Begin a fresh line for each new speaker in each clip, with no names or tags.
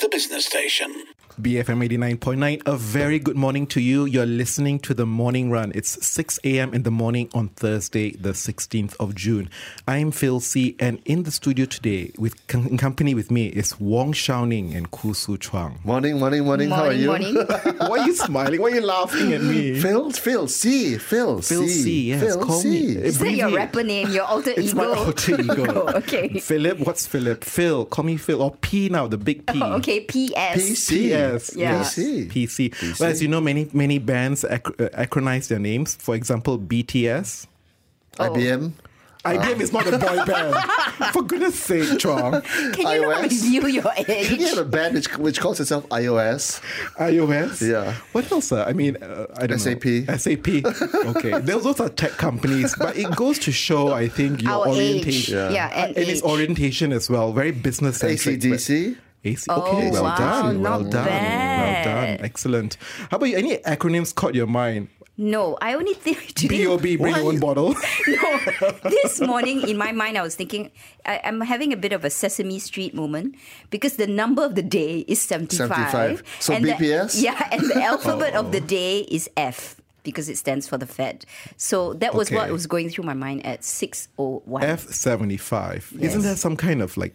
the business station.
BFM 89.9, a very good morning to you. You're listening to the morning run. It's 6 a.m. in the morning on Thursday, the 16th of June. I'm Phil See, and in the studio today, with in company with me, is Wong Shou Ning and Khoo Hsu Chuang.
Morning, morning, morning. How are you?
morning.
Why are you smiling? Why are you laughing at me?
Phil, Phil, C, Phil,
Phil C, yes,
Phil
call
C.
me.
Is that your
Abbreviate.
rapper name, your alter
It's
ego?
my alter ego.
Oh, okay.
Philip, what's Philip? Phil, call me Phil. Or P now, the big P.
Oh, okay, PS.
PC.
PS.
Yeah.
yes.
PC.
PC. Well, as you know, many many bands ac- uh, acronize their names. For example, BTS.
IBM.
IBM is not a boy band. For goodness sake, Chuang.
Can you not
iOS.
review your
Can you have
age?
a band which, which calls itself iOS?
iOS.
Yeah.
What else? uh, I mean, uh, I don't
SAP.
know. SAP. Okay. Those, those are tech companies, but it goes to show, I think, your
Our age.
orientation.
Yeah,
Yeah.
and,
and its orientation as well. Very business centric.
ACDC.
AC.
Oh,
Okay, well
wow,
done. Well done.
bad.
Well done. Excellent. How about you? Any acronyms caught your mind?
No, I only think today.
B.O.B. Bring
Why?
your own bottle.
No, this morning in my mind, I was thinking I, I'm having a bit of a Sesame Street moment because the number of the day is 75.
75. So
and the-
BPS?
yeah, and the alphabet of the oh. day is F because it stands for the Fed. So that was what was going through my mind at 6.01.
F75. Isn't
Yes.
there some kind of like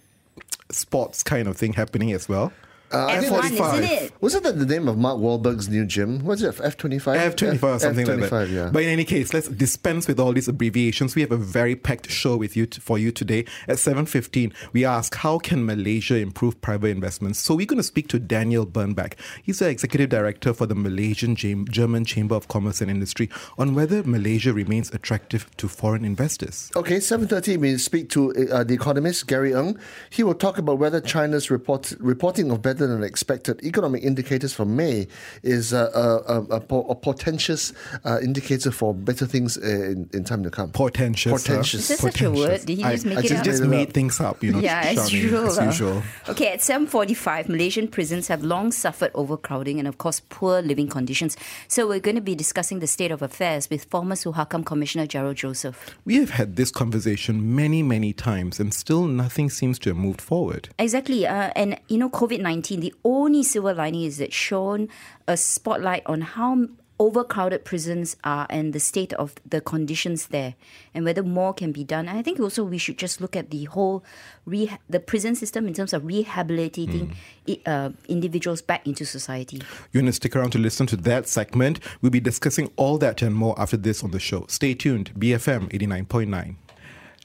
sports kind of thing happening as well?
F1, isn't it?
Wasn't that the name of Mark Wahlberg's new gym? What's it? F25?
F25 or something like that.
Yeah.
But in any case, let's dispense with all these abbreviations. We have a very packed show with you t- for you today. At 7.15, we ask, how can Malaysia improve private investments? So we're going to speak to Daniel Bernbach. He's the Executive Director for the Malaysian Jam- German Chamber of Commerce and Industry on whether Malaysia remains attractive to foreign investors.
Okay, 7.30, we speak to uh, the economist Gary Ng. He will talk about whether China's report, reporting of better than expected economic indicators for May is uh, a, a, a, a portentous uh, indicator for better things uh, in, in time to come.
Portentous. huh?
Is that such a word? Did he
I-
just make
I
it
just,
up?
just
Made it
made
up.
things up, you know.
Yeah, as usual.
As usual.
Okay, at 7.45, Malaysian prisons have long suffered overcrowding and, of course, poor living conditions. So we're going to be discussing the state of affairs with former Suhakam Commissioner Gerald Joseph.
We have had this conversation many, many times, and still nothing seems to have moved forward.
Exactly. Uh, and, you know, COVID-19, the only silver lining is that shone a spotlight on how overcrowded prisons are and the state of the conditions there and whether more can be done. And I think also we should just look at the whole the prison system in terms of rehabilitating i- uh, individuals back into society.
You're going to stick around to listen to that segment. We'll be discussing all that and more after this on the show. Stay tuned. BFM 89.9.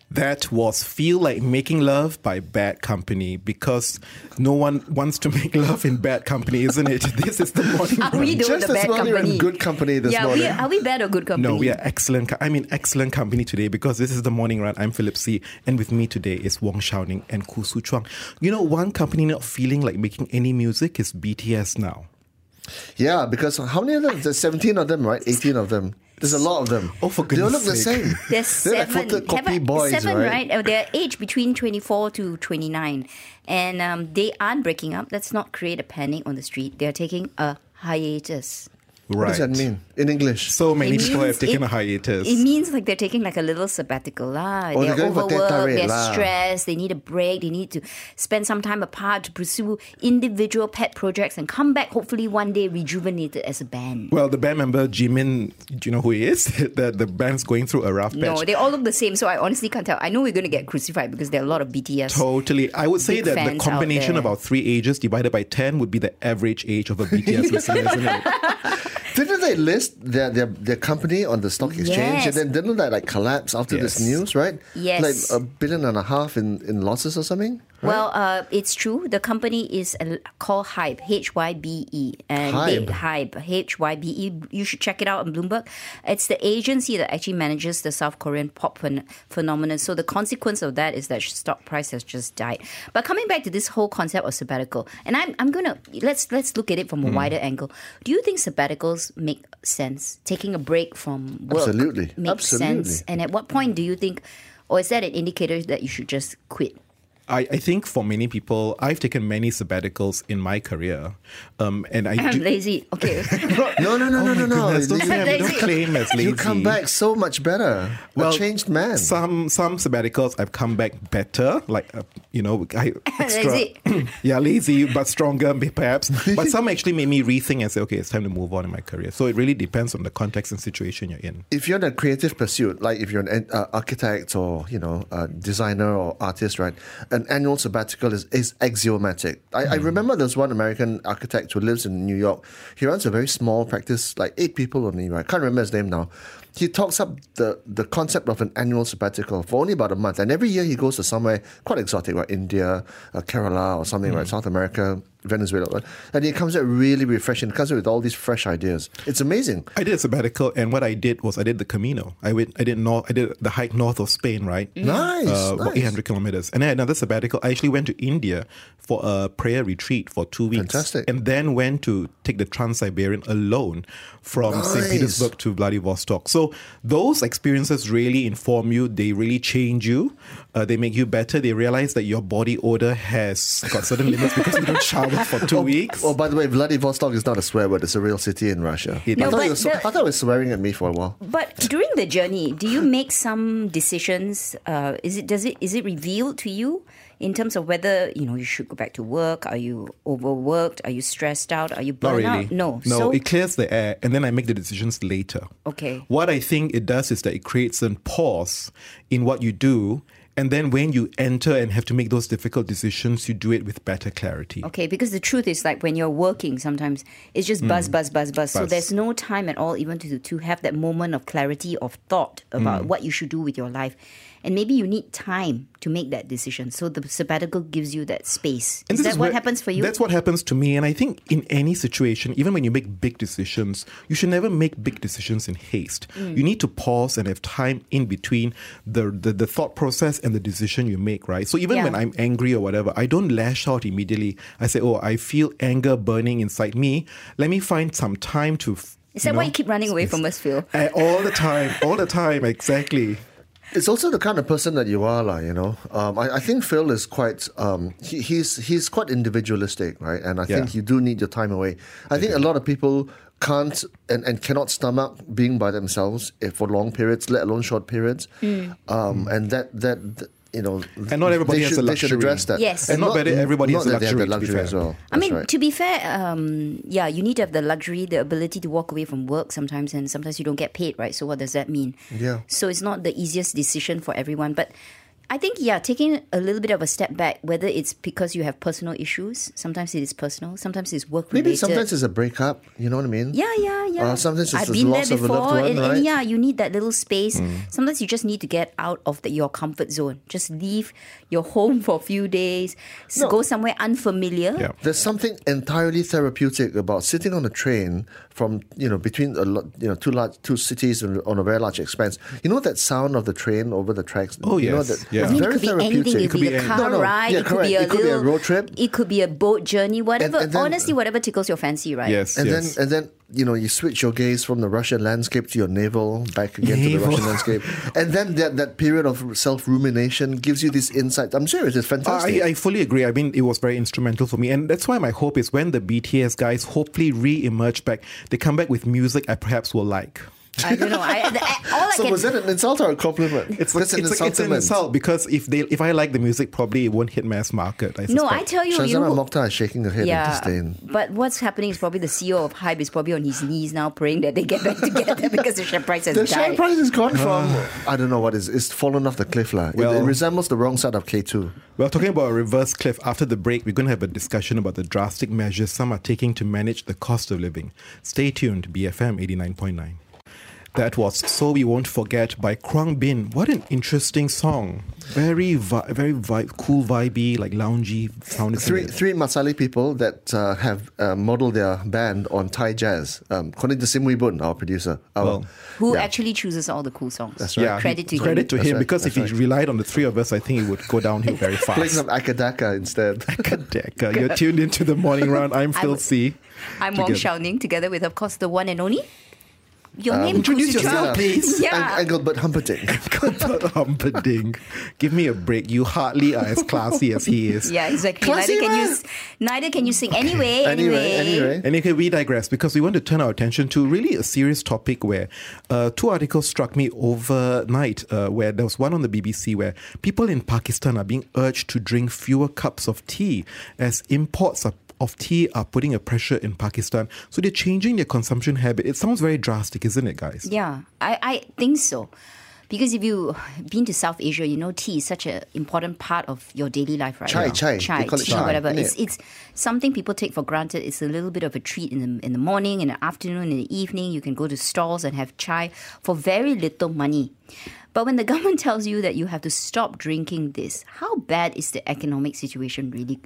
That was Feel Like Making Love by Bad Company because no one wants to make love in bad company, isn't it? This is the morning.
Are we doing
Just
the
as
bad
well you're in
company?
good company this
yeah,
morning.
We, are we bad or good company?
No, we are excellent. co- I mean, excellent company today because this is the morning run. I'm Philip See. And with me today is Wong Shou Ning and Khoo Hsu Chuang. You know, one company not feeling like making any music is BTS now.
Yeah, because how many of them? There's 17 of them, right? 18 of them. There's a lot of them.
Oh, for
They all
goodness
look the same.
There's
They're like
seven,
photocopy
haven't-
boys,
seven,
right?
right? Uh, They're aged between 24 to 29. And um, they aren't breaking up. Let's not create a panic on the street. They're taking a hiatus.
What does that mean in English?
So many
It
people have taken
it-
a hiatus.
It means like they're taking like a little sabbatical lah.
Oh,
they're
they're going for teh
overworked, they're
lah.
stressed, they need a break, they need to spend some time apart to pursue individual pet projects and come back hopefully one day rejuvenated as a band.
well, the band member Jimin, do you know who he is? the, the band's going through a rough patch.
No, they all look the same, so I honestly can't tell. I know we're going to get crucified because there are a lot of BTS.
Totally. I would say that the combination
there.
of our three ages divided by 10 would be the average age of a BTS listener, isn't it?
Didn't they list their, their their company on the stock exchange
Yes.
and then didn't that like collapse after this news, right?
Yes.
Like a billion and a half in, in losses or something?
Well, uh, it's true. The company is called Hybe, H Y B E, and
Hybe.
they, Hybe, H Y B E. You should check it out on Bloomberg. It's the agency that actually manages the South Korean pop phen- phenomenon. So the consequence of that is that stock price has just died. But coming back to this whole concept of sabbatical, and I'm I'm gonna let's let's look at it from a wider angle. Do you think sabbaticals make sense? Taking a break from work
Absolutely.
makes
Absolutely.
sense. And at what point do you think, or is that an indicator that you should just quit?
I, I think for many people, I've taken many sabbaticals in my career, um, and I
I'm
do,
lazy. Okay.
No, no, no, no, no, no.
goodness, don't,
You-
say I'm- don't claim as lazy.
You come back so much better. a changed man.
Some some sabbaticals I've come back better, like uh, you know, I extra,
Lazy.
yeah, lazy but stronger perhaps. But some actually made me rethink and say, okay, it's time to move on in my career. So it really depends on the context and situation you're in.
if you're in a creative pursuit, like if you're an uh, architect or you know a designer or artist, right? An annual sabbatical is, is axiomatic. I, I hmm. remember there's one American architect who lives in New York. He runs a very small practice, like eight people only. Right? I can't remember his name now. He talks up the the concept of an annual sabbatical for only about a month, and every year he goes to somewhere quite exotic, right? India, uh, Kerala, or something, right? South America, Venezuela, right? and he comes out really refreshing. He comes out with all these fresh ideas. It's amazing.
I did a sabbatical, and what I did was I did the Camino. I went, I did north, I did the hike north of Spain, right?
Nice,
uh, about 800 kilometers. And then another sabbatical. I actually went to India for a prayer retreat for two weeks,
Fantastic.
and then went to take the Trans Siberian alone from St. Petersburg to Vladivostok. So those experiences really inform you. They really change you. Uh, they make you better. They realize that your body odor has got certain limits because you don't shower for two weeks.
Oh, by the way, Vladivostok is not a swear word. It's a real city in Russia.
It
I, thought
No,
he was,
the-
I thought he was swearing at me for a while.
But during the journey, do you make some decisions? Uh, is it does it is it revealed to you in terms of whether you know you should go back to work? Are you overworked? Are you stressed out? Are you burnt
really.
out? No.
No,
So
it clears the air and then I make the decisions later.
Okay.
What I think it does is that it creates a pause in what you do. And then when you enter and have to make those difficult decisions, you do it with better clarity.
Okay, because the truth is like when you're working, sometimes it's just buzz, buzz, buzz, buzz. So
Buzz.
there's no time at all even to to have that moment of clarity of thought about
Mm.
what you should do with your life. And maybe you need time to make that decision. So the sabbatical gives you that space. Is that what
where-
happens for you?
That's what happens to me. And I think in any situation, even when you make big decisions, you should never make big decisions in haste.
Mm.
You need to pause and have time in between the, the, the thought process and the decision you make, right? So even
Yeah.
when I'm angry or whatever, I don't lash out immediately. I say, oh, I feel anger burning inside me. Let me find some time to. f-
is that why
know,
you keep running away from us, Phil?
Uh, all the time, all the time, exactly.
It's also the kind of person that you are, lah. You know, um, I, I think Phil is quite. Um, he, he's he's quite individualistic, right? And I think you do need your time away. I think a lot of people can't and, and cannot stomach being by themselves if for long periods, let alone short periods. Um, and that that. Th- you know,
And not everybody
they
has
should,
a
They should
luxury.
address that.
Yes.
And not that everybody
not
has a
that they
luxury,
the luxury as
fair.
well.
I mean,
right.
to be fair, um, yeah, you need to have the luxury, the ability to walk away from work sometimes, and sometimes you don't get paid, right? So what does that mean?
Yeah.
So it's not the easiest decision for everyone, but. I think yeah, taking a little bit of a step back, whether it's because you have personal issues, sometimes it is personal, sometimes it's work related.
Maybe sometimes it's a breakup. You know what I mean?
Yeah, yeah, yeah.
Uh, sometimes it's
I've
the
been there
loss of a
before,
loved one,
and, and
right? Mm.
yeah, you need that little space. Sometimes you just need to get out of the, your comfort zone. Just leave your home for a few days.
No.
Go somewhere unfamiliar.
Yeah.
There's something entirely therapeutic about sitting on a train from you know between a lo- you know two large two cities on, on a very large expanse. You know that sound of the train over the tracks.
Oh,
you know
yes.
that
Yeah. I mean,
It could be anything. It could be a car
No, no.
ride.
Yeah,
it could be a
It could be a
little
road trip.
It could be a boat journey. Whatever.
and then-
honestly, whatever tickles your fancy, right?
Yes,
And
yes.
then and then you know you switch your gaze from the Russian landscape to your navel, back again to the Russian landscape, and then that that period of self rumination gives you this insight. I'm serious, it's fantastic.
I, I fully agree. I mean, it was very instrumental for me. And that's why my hope is when the BTS guys hopefully re emerge back, they come back with music I perhaps will like.
I don't know. I, I, all I
so
can
was that an insult or a compliment?
It's,
That's
like,
an
it's, like, it's an
insultiment.
insult because if they if I like the music, probably it won't hit mass market. I
no, I tell you, you
Shazana Mokhtar is shaking her head in
yeah.
disdain.
But what's happening is probably the CEO of Hybe is probably on his knees now praying that they get back together because the share price has
The share price has gone ah. from I don't know what is it's fallen off the cliff lah. It- it, resembles the wrong side of K two.
Well, talking about a reverse cliff, after the break, we're going to have a discussion about the drastic measures some are taking to manage the cost of living. Stay tuned, BFM 89.9. That was So We Won't Forget by Khruangbin. What an interesting song. Very, vi- very vi- cool, vibey, like loungy sounding.
Three three Masali people that uh, have uh, modeled their band on Thai jazz. Um, according to Sim Wee Bun, our producer. Our,
Well,
Who
yeah.
actually chooses all the cool songs?
That's right.
Yeah,
Credit to
credit
him.
to him
right,
because if
that's
he relied on the three of us, I think it would go downhill very
Playing
fast.
some Akadaka instead.
Akadaka. You're tuned into the morning round. I'm Phil
would-
C.
I'm Wong
Together.
Shou Ning, together with, of course, the one and only. Your name
Introduce
Kusutra.
yourself, please.
Yeah.
Eng- Engelbert Humperdinck.
Humperdinck. Give me a break. You hardly are as classy as he is.
yeah, exactly.
Classy
Neither can you, neither can you sing. Anyway,
anyway, anyway.
And okay, we digress because we want to turn our attention to really a serious topic where uh, two articles struck me overnight. Uh, where there was one on the BBC where people in Pakistan are being urged to drink fewer cups of tea as imports are of tea are putting a pressure in Pakistan. So they're changing their consumption habit. It sounds very drastic, isn't it, guys?
Yeah, I, I think so. Because if you've been to South Asia, you know tea is such an important part of your daily life, right?
Chai,
Yeah.
chai.
chai,
They call it
tea,
chai,
whatever.
innit?
It's it's something people take for granted. It's a little bit of a treat in the in the morning, in the afternoon, in the evening. You can go to stalls and have chai for very little money. But when the government tells you that you have to stop drinking this, how bad is the economic situation really?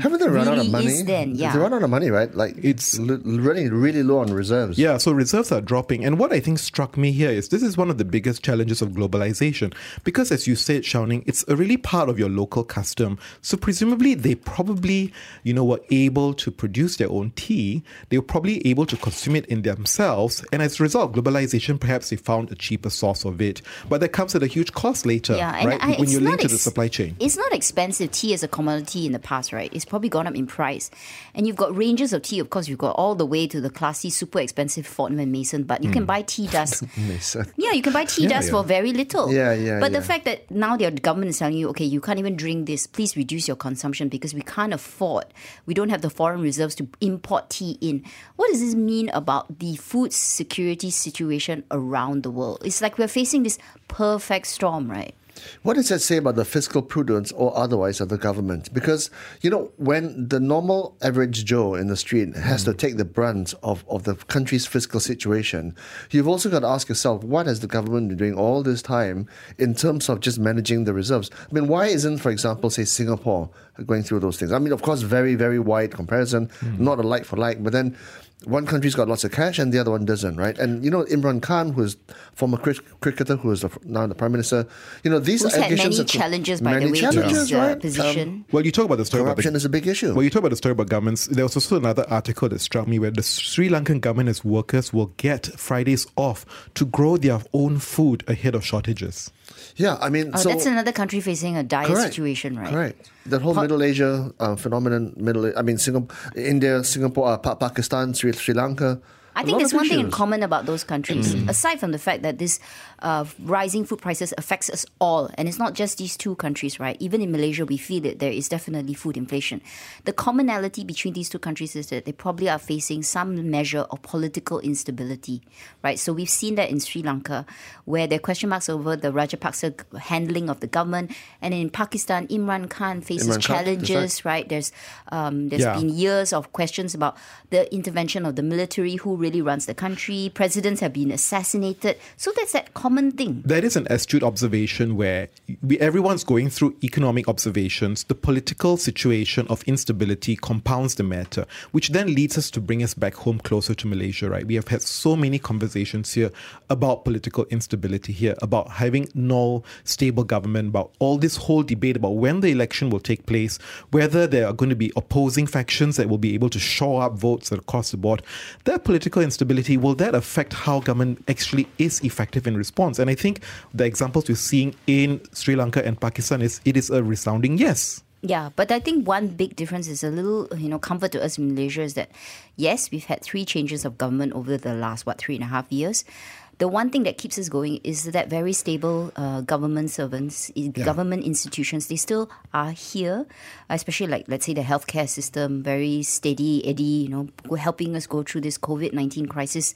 Haven't they run out of
really
money?
Is then, yeah.
They run out of money, right? Like
It's-
l- running really low on reserves.
Yeah, so reserves are dropping. And what I think struck me here is this is one of the biggest challenges of globalization. Because as you said, Shouning, it's a really part of your local custom. So presumably they probably, you know, were able to produce their own tea. They were probably able to consume it in themselves. And as a result, of globalization, perhaps they found a cheaper source of it. But that comes at a huge cost later,
Yeah,
right?
I,
when
it's
you link
not
to the supply chain.
It's not expensive tea as a commodity in the past, right? It's probably gone up in price. And you've got ranges of tea, of course, you've got all the way to the classy, super expensive Fortnum and Mason, but you can hmm. buy tea dust.
Mason.
Yeah, you can buy tea
Yeah,
dust
yeah.
for very little.
Yeah, yeah,
But the fact that now the government is telling you, okay, you can't even drink this. Please reduce your consumption because we can't afford. We don't have the foreign reserves to import tea in. What does this mean about the food security situation around the world? It's like we're facing this perfect storm, right?
What does that say about the fiscal prudence or otherwise of the government? Because, you know, when the normal average Joe in the street has to hmm. take the brunt of, of the country's fiscal situation, you've also got to ask yourself, what has the government been doing all this time in terms of just managing the reserves? I mean, why isn't, for example, say Singapore going through those things? I mean, of course, very, very wide comparison, hmm. not a like for like, but then one country's got lots of cash and the other one doesn't, right? And you know, Imran Khan, who's former cric- cricketer, who is the, now the prime minister, you know, these
Who's had many
are-
challenges, by
many
the way, to
challenges,
his uh,
right? Um,
position.
Well, you talk about the story about the
corruption is a big issue.
Well, you talk about the story about governments. There was also another article that struck me where the Sri Lankan government as workers will get Fridays off to grow their own food ahead of shortages.
Yeah, I mean,
Oh,
so
that's another country facing a dire
correct,
situation, right?
Correct. That whole Middle Asia uh, phenomenon, Middle, I mean, Singapore, India, Singapore, uh, Pa- Pakistan, Sri, Sri Lanka.
I think there's one thing in common about those countries, aside from the fact that this uh, rising food prices affects us all, and it's not just these two countries, right? Even in Malaysia, we feel it. There is definitely food inflation. The commonality between these two countries is that they probably are facing some measure of political instability, right? So we've seen that in Sri Lanka, where there are question marks over the Rajapaksa handling of the government, and in Pakistan, Imran Khan faces
Imran Khan,
challenges, right? There's um, there's
Yeah.
been years of questions about the intervention of the military, who really runs the country. Presidents have been assassinated. So that's that common thing.
That is an astute observation where we, everyone's going through economic observations. The political situation of instability compounds the matter, which then leads us to bring us back home closer to Malaysia, right? We have had so many conversations here about political instability here, about having no stable government, about all this whole debate about when the election will take place, whether there are going to be opposing factions that will be able to shore up votes across the board. That political instability, will that affect how government actually is effective in response? And I think the examples we're seeing in Sri Lanka and Pakistan is it is a resounding yes.
Yeah, but I think one big difference is a little, you know, comfort to us in Malaysia is that, yes, we've had three changes of government over the last, what, three and a half years. The one thing that keeps us going is that very stable uh, government servants, i- government institutions, they still are here, especially like, let's say, the healthcare system, very steady, eddy, you know, helping us go through this COVID 19 crisis.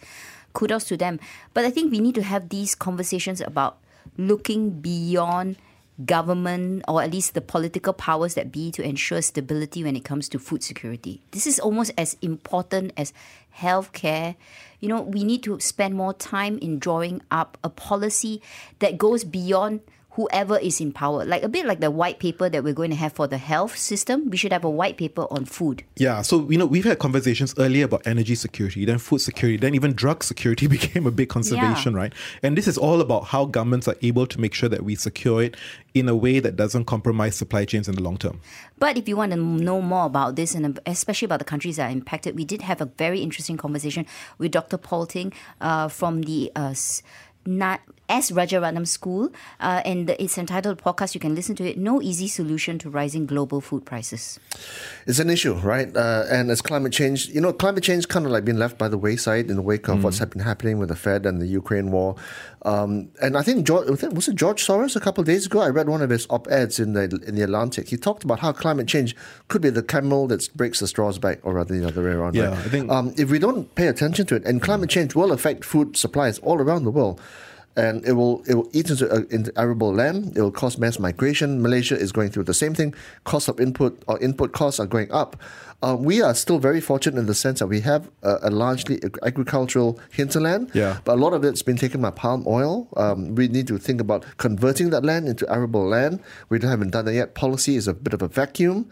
Kudos to them. But I think we need to have these conversations about looking beyond government or at least the political powers that be to ensure stability when it comes to food security. This is almost as important as healthcare. You know, we need to spend more time in drawing up a policy that goes beyond whoever is in power. Like a bit like the white paper that we're going to have for the health system. We should have a white paper on food.
Yeah, so you know we've had conversations earlier about energy security, then food security, then even drug security became a big conservation,
Yeah.
right? And this is all about how governments are able to make sure that we secure it in a way that doesn't compromise supply chains in the long term.
But if you want to know more about this, and especially about the countries that are impacted, we did have a very interesting conversation with Dr. Paul Teng uh, from the uh, S- Na- S. Rajaratnam School, uh, and it's entitled podcast. You can listen to it. No easy solution to rising global food prices.
It's an issue, right? Uh, and as climate change, you know, climate change kind of like been left by the wayside in the wake of what's been happening with the Fed and the Ukraine war. Um, and I think George, was it- George Soros a couple of days ago? I read one of his op-eds in the in the Atlantic. He talked about how climate change could be the camel that breaks the straw's back, or rather the other way around.
Yeah,
right?
I think-
um, if we don't pay attention to it, and climate change will affect food supplies all around the world. And it will it will eat into, uh, into arable land. It will cause mass migration. Malaysia is going through the same thing. Cost of input or input costs are going up. Uh, we are still very fortunate in the sense that we have a, a largely agricultural hinterland.
Yeah.
But a lot of it's been taken by palm oil. Um, we need to think about converting that land into arable land. We haven't done that yet. Policy is a bit of a vacuum.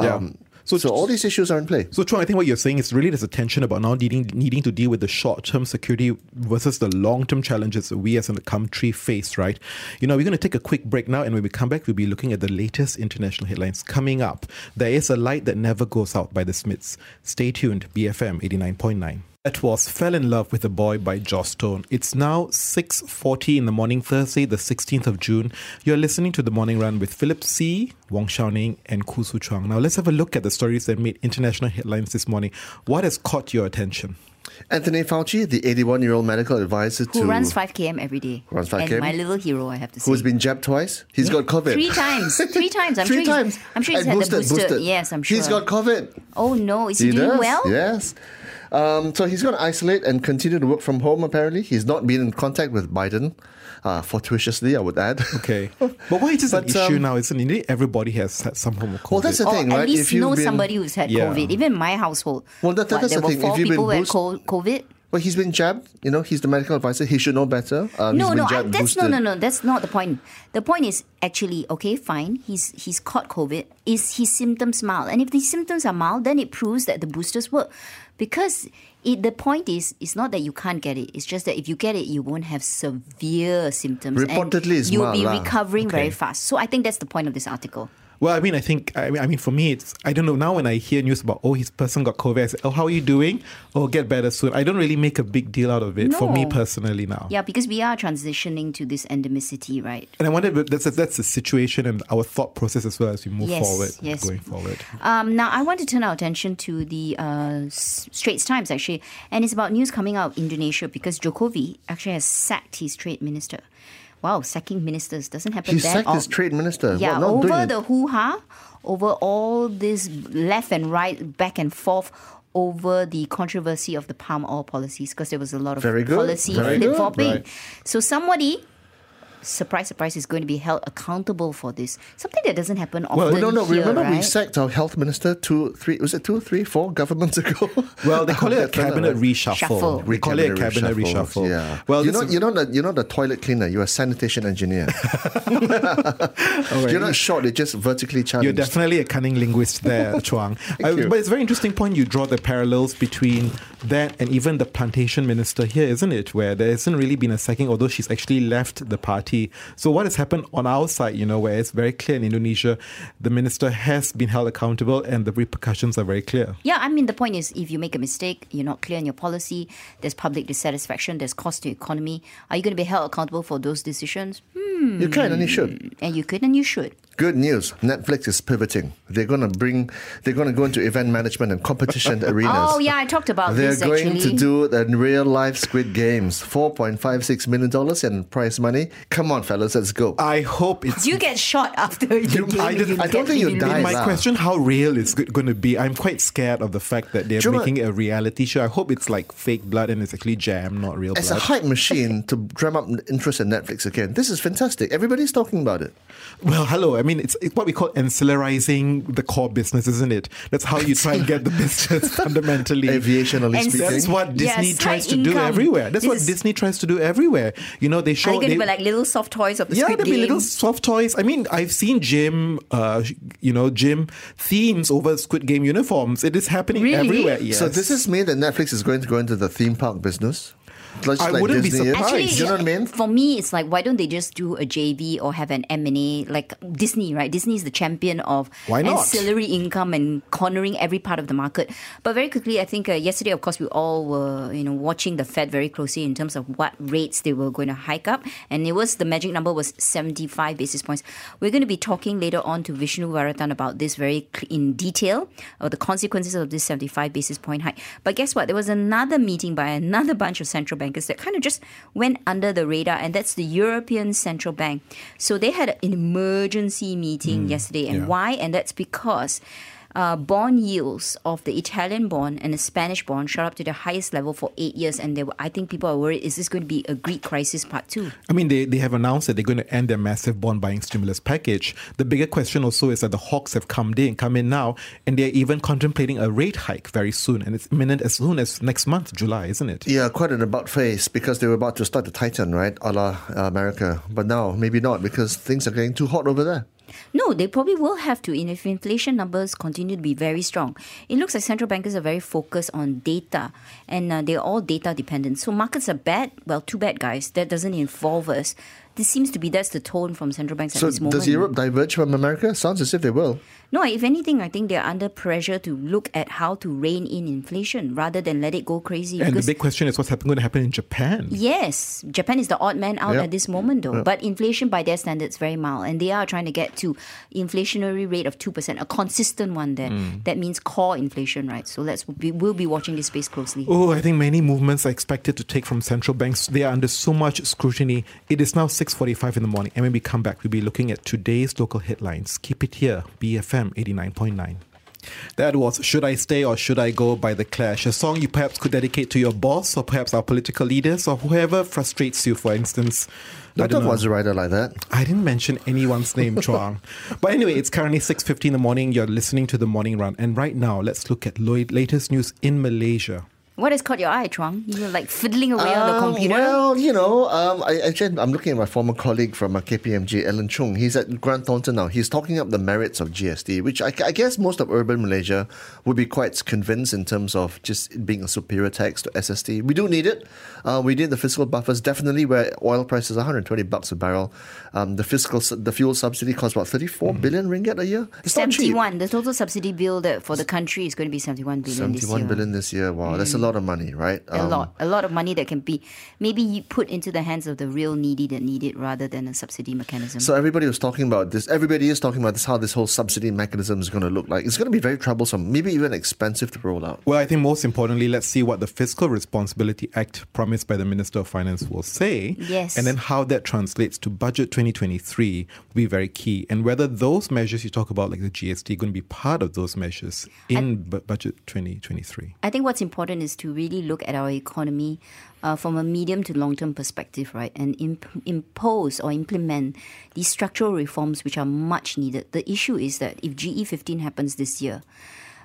Yeah. So
so, all these issues are in play.
So, Chuang, I think what you're saying is really there's a tension about now needing needing to deal with the short term security versus the long term challenges that we as a country face, right? You know, we're going to take a quick break now, and when we come back, we'll be looking at the latest international headlines. Coming up, there is a light that never goes out by the Smiths. Stay tuned, BFM 89.9. That was Fell in Love with a Boy by Joss Stone. It's now 6.40 in the morning, Thursday, the 16th of June. You're listening to The Morning Run with Philip See., Wong Shou Ning, and Khoo Hsu Chuang. Now, let's have a look at the stories that made international headlines this morning. What has caught your attention?
Anthony Fauci, the 81 year old medical advisor
Who
to
runs 5 km every day?
Runs 5
And
km?
my little hero, I have to say.
who's been jabbed twice. He's got COVID.
Three times. Three times. I'm
Three
sure
times.
He's, I'm sure he's
And
had
boosted,
the booster.
boosted.
Yes, I'm sure.
He's got COVID.
Oh no, is he,
He
doing
does.
well?
Yes. Um, so he's going to isolate and continue to work from home, apparently. He's not been in contact with Biden, uh, fortuitously, I would add.
Okay. But why is this an
But,
issue
um,
now? Isn't it? Everybody has had some form of COVID.
Well, that's the
Or
thing,
at least
If you've
know
been-
somebody who's had
Yeah.
COVID. Even my household.
Well, that-
What,
that's
there
the
were
thing.
four
If you've
people
been
who had COVID.
Well, he's been jabbed. You know, he's the medical advisor. He should know better. Um,
No,
he's
no, I,
jabbed,
that's no, no, no. That's not the point. The point is actually okay, fine. He's he's caught COVID. Is his symptoms mild? And if the symptoms are mild, then it proves that the boosters work. Because it, the point is, it's not that you can't get it. It's just that if you get it, you won't have severe symptoms.
Reportedly,
and
it's
you'll be recovering very fast. So I think that's the point of this article.
Well, I mean, I think, I mean, I mean, for me, it's, I don't know, now when I hear news about, oh, his person got COVID, I say, oh, how are you doing? Oh, get better soon. I don't really make a big deal out of it for me personally now.
Yeah, because we are transitioning to this endemicity, right?
And I wonder if that's, that's the situation and our thought process as well as we move
Yes,
forward,
yes.
going forward.
Um, now, I want to turn our attention to the uh, Straits Times, actually, and it's about news coming out of Indonesia because Jokowi actually has sacked his trade minister. Wow, sacking ministers doesn't happen
He
that
sacked his trade minister.
Yeah,
not
over the hoo ha, over all this left and right, back and forth. Over the controversy of the palm oil policies, because there was a lot of
Very good,
policy flip flopping.
Right.
So somebody, surprise, surprise, is going to be held accountable for this. Something that doesn't happen often.
Well, no, no.
here,
remember we sacked our health minister two, three. Was it two, three, four governments ago?
Well, they call it a cabinet reshuffle.
Shuffle.
We call it a cabinet reshuffle.
Yeah.
Well,
you know, you know the you know the toilet cleaner. You're a sanitation engineer. You're not short. You're just vertically challenged.
You're definitely a cunning linguist there, Chuang. Uh,
you.
but it's a very interesting point you draw the parallels between that and even the plantation minister here, isn't it? Where there hasn't really been a sacking, although she's actually left the party. So what has happened on our side, you know, where it's very clear in Indonesia, the minister has been held accountable and the repercussions are very clear.
Yeah, I mean, the point is if you make a mistake, you're not clear in your policy, there's public dissatisfaction, there's cost to the economy. Are you going to be held accountable for those decisions?
You can and you should.
Hmm, and you could and you should.
Good news. Netflix is pivoting. They're going to bring. They're going to go into event management and competition oh, arenas.
Oh, yeah, I talked about this.
They're going
actually.
to do the real life Squid Games. Four point five six million dollars in prize money. Come on, fellas, let's go.
I hope it's.
Do you get shot after the game?
I didn't-
I don't think you
get
die,
my
lah.
question, how real is it going to be? I'm quite scared of the fact that they're
Do
making it a reality show. I hope it's like fake blood and it's actually jam, not real
It's a hype machine to drum up interest in Netflix again. This is fantastic. Everybody's talking about it.
Well, hello. I mean, it's, it's what we call ancillarizing the core business, isn't it? That's how you try and get the business fundamentally.
Aviationally
And
speaking.
That's what Disney
side
tries to do everywhere. That's
This
what
is-
Disney tries to do everywhere. You know, they show.
Are you going
they-
to be like little soft toys of the
yeah, there'll be little soft toys. I mean, I've seen gym, uh, you know, gym themes over Squid Game uniforms. It is happening
Really?
everywhere. Yes.
So this is me that Netflix is going to go into the theme park business. Just
I
like
wouldn't be
Disney is.
surprised.
Actually,
you know what I mean?
For me, it's like why don't they just do a JV or have an M and A like Disney, right? Disney is the champion of
Why not?
ancillary income and cornering every part of the market. But very quickly, I think uh, yesterday, of course, we all were you know watching the Fed very closely in terms of what rates they were going to hike up, and it was the magic number was seventy five basis points. We're going to be talking later on to Vishnu Varathan about this very in detail or the consequences of this seventy five basis point hike. But guess what? There was another meeting by another bunch of central bankers that kind of just went under the radar, and that's the European Central Bank. So they had an emergency meeting mm, yesterday, and
yeah.
why? And that's because. Uh, bond yields of the Italian bond and the Spanish bond shot up to the highest level for eight years, and they were, I think people are worried: is this going to be a Greek crisis part two?
I mean, they, they have announced that they're going to end their massive bond buying stimulus package. The bigger question also is that the hawks have come in, come in now, and they're even contemplating a rate hike very soon, and it's imminent as soon as next month, July, isn't it?
Yeah, quite an about face because they were about to start the Titan, right? A la America. But now, maybe not because things are getting too hot over there.
No, they probably will have to in if inflation numbers continue to be very strong. It looks like central bankers are very focused on data and uh, they're all data dependent. So markets are bad. Well, too bad, guys. That doesn't involve us. This seems to be that's the tone from central banks
So
at this moment.
does Europe diverge from America? Sounds as if they will.
No, if anything, I think they're under pressure to look at how to rein in inflation rather than let it go crazy.
And the big question is what's happen- going to happen in Japan?
Yes, Japan is the odd man out
Yeah.
at this moment, though. But inflation, by their standards, very mild, and they are trying to get to inflationary rate of two percent, a consistent one. There, hmm. that means core inflation, right? So let's be, we'll be watching this space closely.
Oh, I think many movements are expected to take from central banks. They are under so much scrutiny. It is now 6:45 in the morning, and when we come back, we'll be looking at today's local headlines. Keep it here, BFM 89.9. That was Should I Stay or Should I Go by The Clash, a song you perhaps could dedicate to your boss or perhaps our political leaders or whoever frustrates you, for instance. I
Don't
don't
talk
know.
was a writer like that.
I didn't mention anyone's name, Chuang. But anyway, it's currently 6.50 in the morning. You're listening to The Morning Run. And right now, let's look at lo- latest news in Malaysia.
What has caught your eye, Chuang? You're like fiddling away on the
Um,
computer.
Well, you know, um, I, actually, I'm looking at my former colleague from uh, KPMG, Alan Chung. He's at Grant Thornton now. He's talking up the merits of GST, which I, I guess most of urban Malaysia would be quite convinced in terms of just being a superior tax to SST. We do need it. Uh, we need the fiscal buffers definitely where oil prices are 120 bucks a barrel. Um, the fiscal the fuel subsidy costs about 34 billion ringgit a year. It's not cheap.
71. The total subsidy bill for the country is going to be 71 billion this year.
billion this year. Wow, that's a lot of money, right?
a
Um,
lot, a lot of money that can be maybe you put into the hands of the real needy that need it rather than a subsidy mechanism.
So everybody was talking about this. Everybody is talking about this. How this whole subsidy mechanism is going to look like. It's going to be very troublesome, maybe even expensive to roll out.
Well, I think most importantly, let's see what the Fiscal Responsibility Act promised by the Minister of Finance will say.
Yes.
And then how that translates to Budget 2023 will be very key. And whether those measures you talk about, like the GST, are going to be part of those measures in bu- Budget 2023.
I think what's important is to really look at our economy uh, from a medium to long term perspective, right? And imp- impose or implement these structural reforms which are much needed. The issue is that if GE15 happens this year,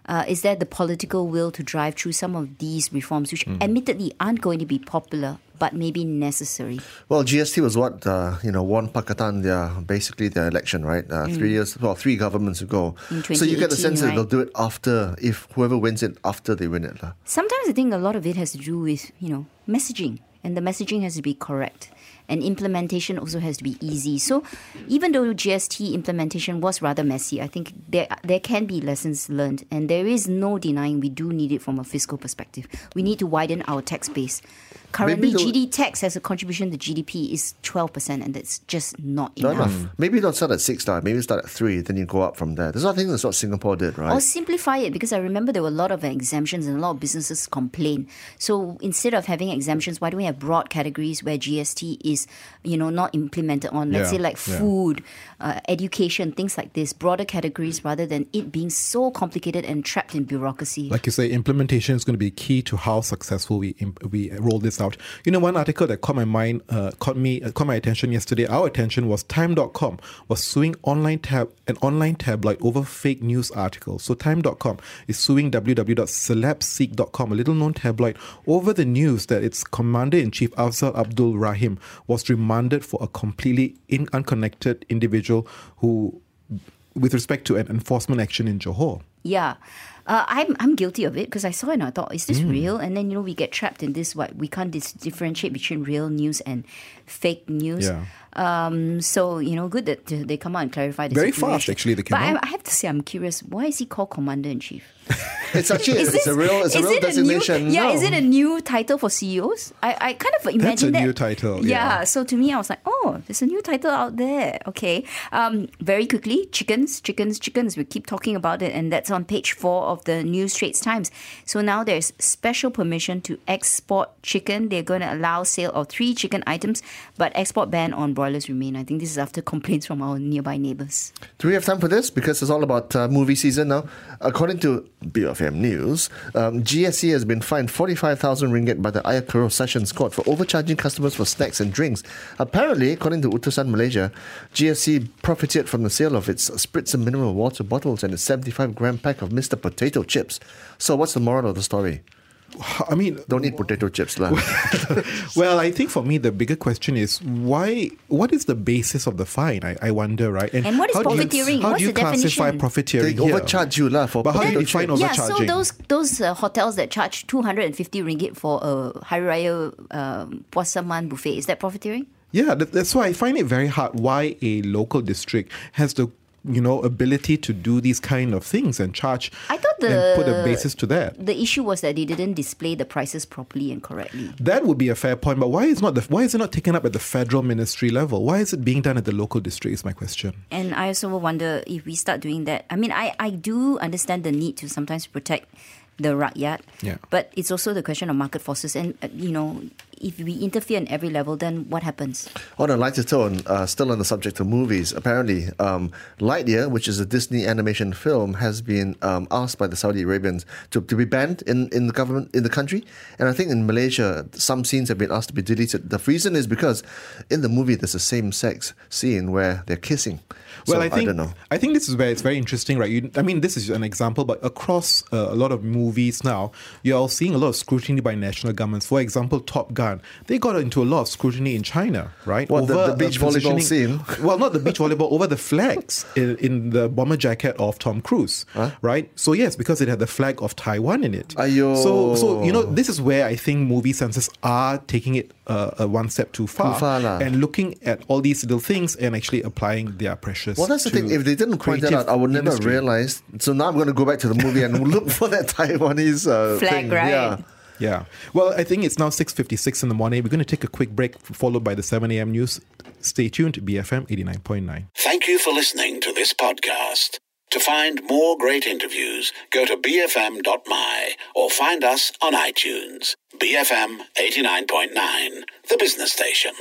uh, is there the political will to drive through some of these reforms, which admittedly aren't going to be popular, but maybe necessary?
Well, GST was what uh, you know won Pakatan their basically their election, right? Uh, Three years, well, three governments ago. So you get the
2018,
sense that they'll do it after if whoever wins it after they win it.
Sometimes I think a lot of it has to do with, you know, messaging. And the messaging has to be correct. And implementation also has to be easy. So even though GST implementation was rather messy, I think there there can be lessons learned. And there is no denying we do need it from a fiscal perspective. We need to widen our tax base. Currently, GD tax as a contribution to GDP is 12%, and that's just not
Not
enough.
enough. Maybe don't start at six star. Maybe start at three. Then you go up from there. That's I think that's what Singapore did, right?
Or simplify it because I remember there were a lot of exemptions and a lot of businesses complain. So instead of having exemptions, why don't we have broad categories where GST is, you know, not implemented on, let's
Yeah,
say like
yeah.
food, uh, education, things like this, broader categories rather than it being so complicated and trapped in bureaucracy.
Like you say, implementation is going to be key to how successful we imp- we roll this this out. You know, one article that caught my mind, uh, caught me, uh, caught my attention yesterday. Our attention was Time.com was suing online tab an online tabloid over fake news articles. So Time.com is suing www.celebseek.com, a little known tabloid, over the news that its commander in chief Afzal Abdul Rahim was remanded for a completely in- unconnected individual who, with respect to an enforcement action in Johor.
Yeah. Uh, I'm I'm guilty of it because I saw it and I thought, is this
Mm.
real? And then you know we get trapped in this what we can't dis- differentiate between real news and fake news.
Yeah.
Um. So you know, good that uh, they come out and clarify. The
Very
situation.
fast, actually, they came
But I. I have to say, I'm curious. Why is he called Commander in Chief?
It's actually
Is
it's
this-
a real it's a
is
real
it
designation.
new, yeah,
No.
is it a new title for CEOs? I, I kind of imagine that's
a
that.
new title,
Yeah,
yeah.
So to me, I was like, oh, there's a new title out there. Okay. Um, very quickly, chickens, chickens, chickens. We keep talking about it, and that's on page four of the New Straits Times. So now there's special permission to export chicken. They're going to allow sale of three chicken items, but export ban on broilers remain. I think this is after complaints from our nearby neighbors.
Do we have time for this? Because it's all about uh, movie season now. According to BFM News, um, GSC has been fined 45,000 ringgit by the Ayer Keroh Sessions Court for overcharging customers for snacks and drinks. Apparently, according to Utusan Malaysia, GSC profited from the sale of its Spritzer mineral water bottles and its 75 gram pack of Mr. Potato Chips. So, what's the moral of the story?
I mean,
Don't eat potato chips, lah.
well, I think for me the bigger question is why? What is the basis of the fine? I, I wonder, right?
And what is
how do you-
profiteering?
how
What's
do you
the
classify
definition?
they
profiteering here?
overcharge you lah for
But how do you define
chips.
Yeah, so those those uh, hotels that charge 250 ringgit for a Hari Raya um, Puasa Man buffet, is that profiteering?
Yeah, that's why I find it very hard why a local district has the you know ability to do these kind of things and charge
I thought
and put a
the-
basis to that.
The issue was that they didn't display the prices properly and correctly.
That would be a fair point, but why is not the why is it not taken up at the federal ministry level? Why is it being done at the local district? Is my question.
And I also wonder if we start doing that. I mean, I, I do understand the need to sometimes protect the rakyat,
Yeah.
but it's also the question of market forces. And, uh, you know, if we interfere in every level, then what happens?
On a lighter tone, uh, still on the subject of movies, apparently um, Lightyear, which is a Disney animation film, has been um, asked by the Saudi Arabians to, to be banned in, in the government in the country. And I think in Malaysia, some scenes have been asked to be deleted. The reason is because in the movie there's a same-sex scene where they're kissing.
Well,
so,
I think
don't know.
I think this is where it's very interesting, right? You, I mean, this is an example, but across uh, a lot of movies now, you're all seeing a lot of scrutiny by national governments. For example, Top Gun, they got into a lot of scrutiny in China, right?
What, the- the
uh,
beach volleyball scene?
Well, not the beach volleyball, over the flags in, in the bomber jacket of Tom Cruise, right? So yes, because it had the flag of Taiwan in it.
Aiyo.
So, so you know, this is where I think movie censors are taking it uh, uh, one step too far, too
far lah.
and looking at all these little things and actually applying their pressures.
Well, that's the thing. If they didn't point that out, I would never
industry.
realize. So now I'm going to go back to the movie and look for that Taiwanese uh,
Flag,
thing.
right?
Yeah.
Yeah. Well, I think it's now 6.56 in the morning. We're going to take a quick break, followed by the 7 a.m. news. Stay tuned to BFM 89.9.
Thank you for listening to this podcast. To find more great interviews, go to bfm.my or find us on iTunes. BFM 89.9, the business station.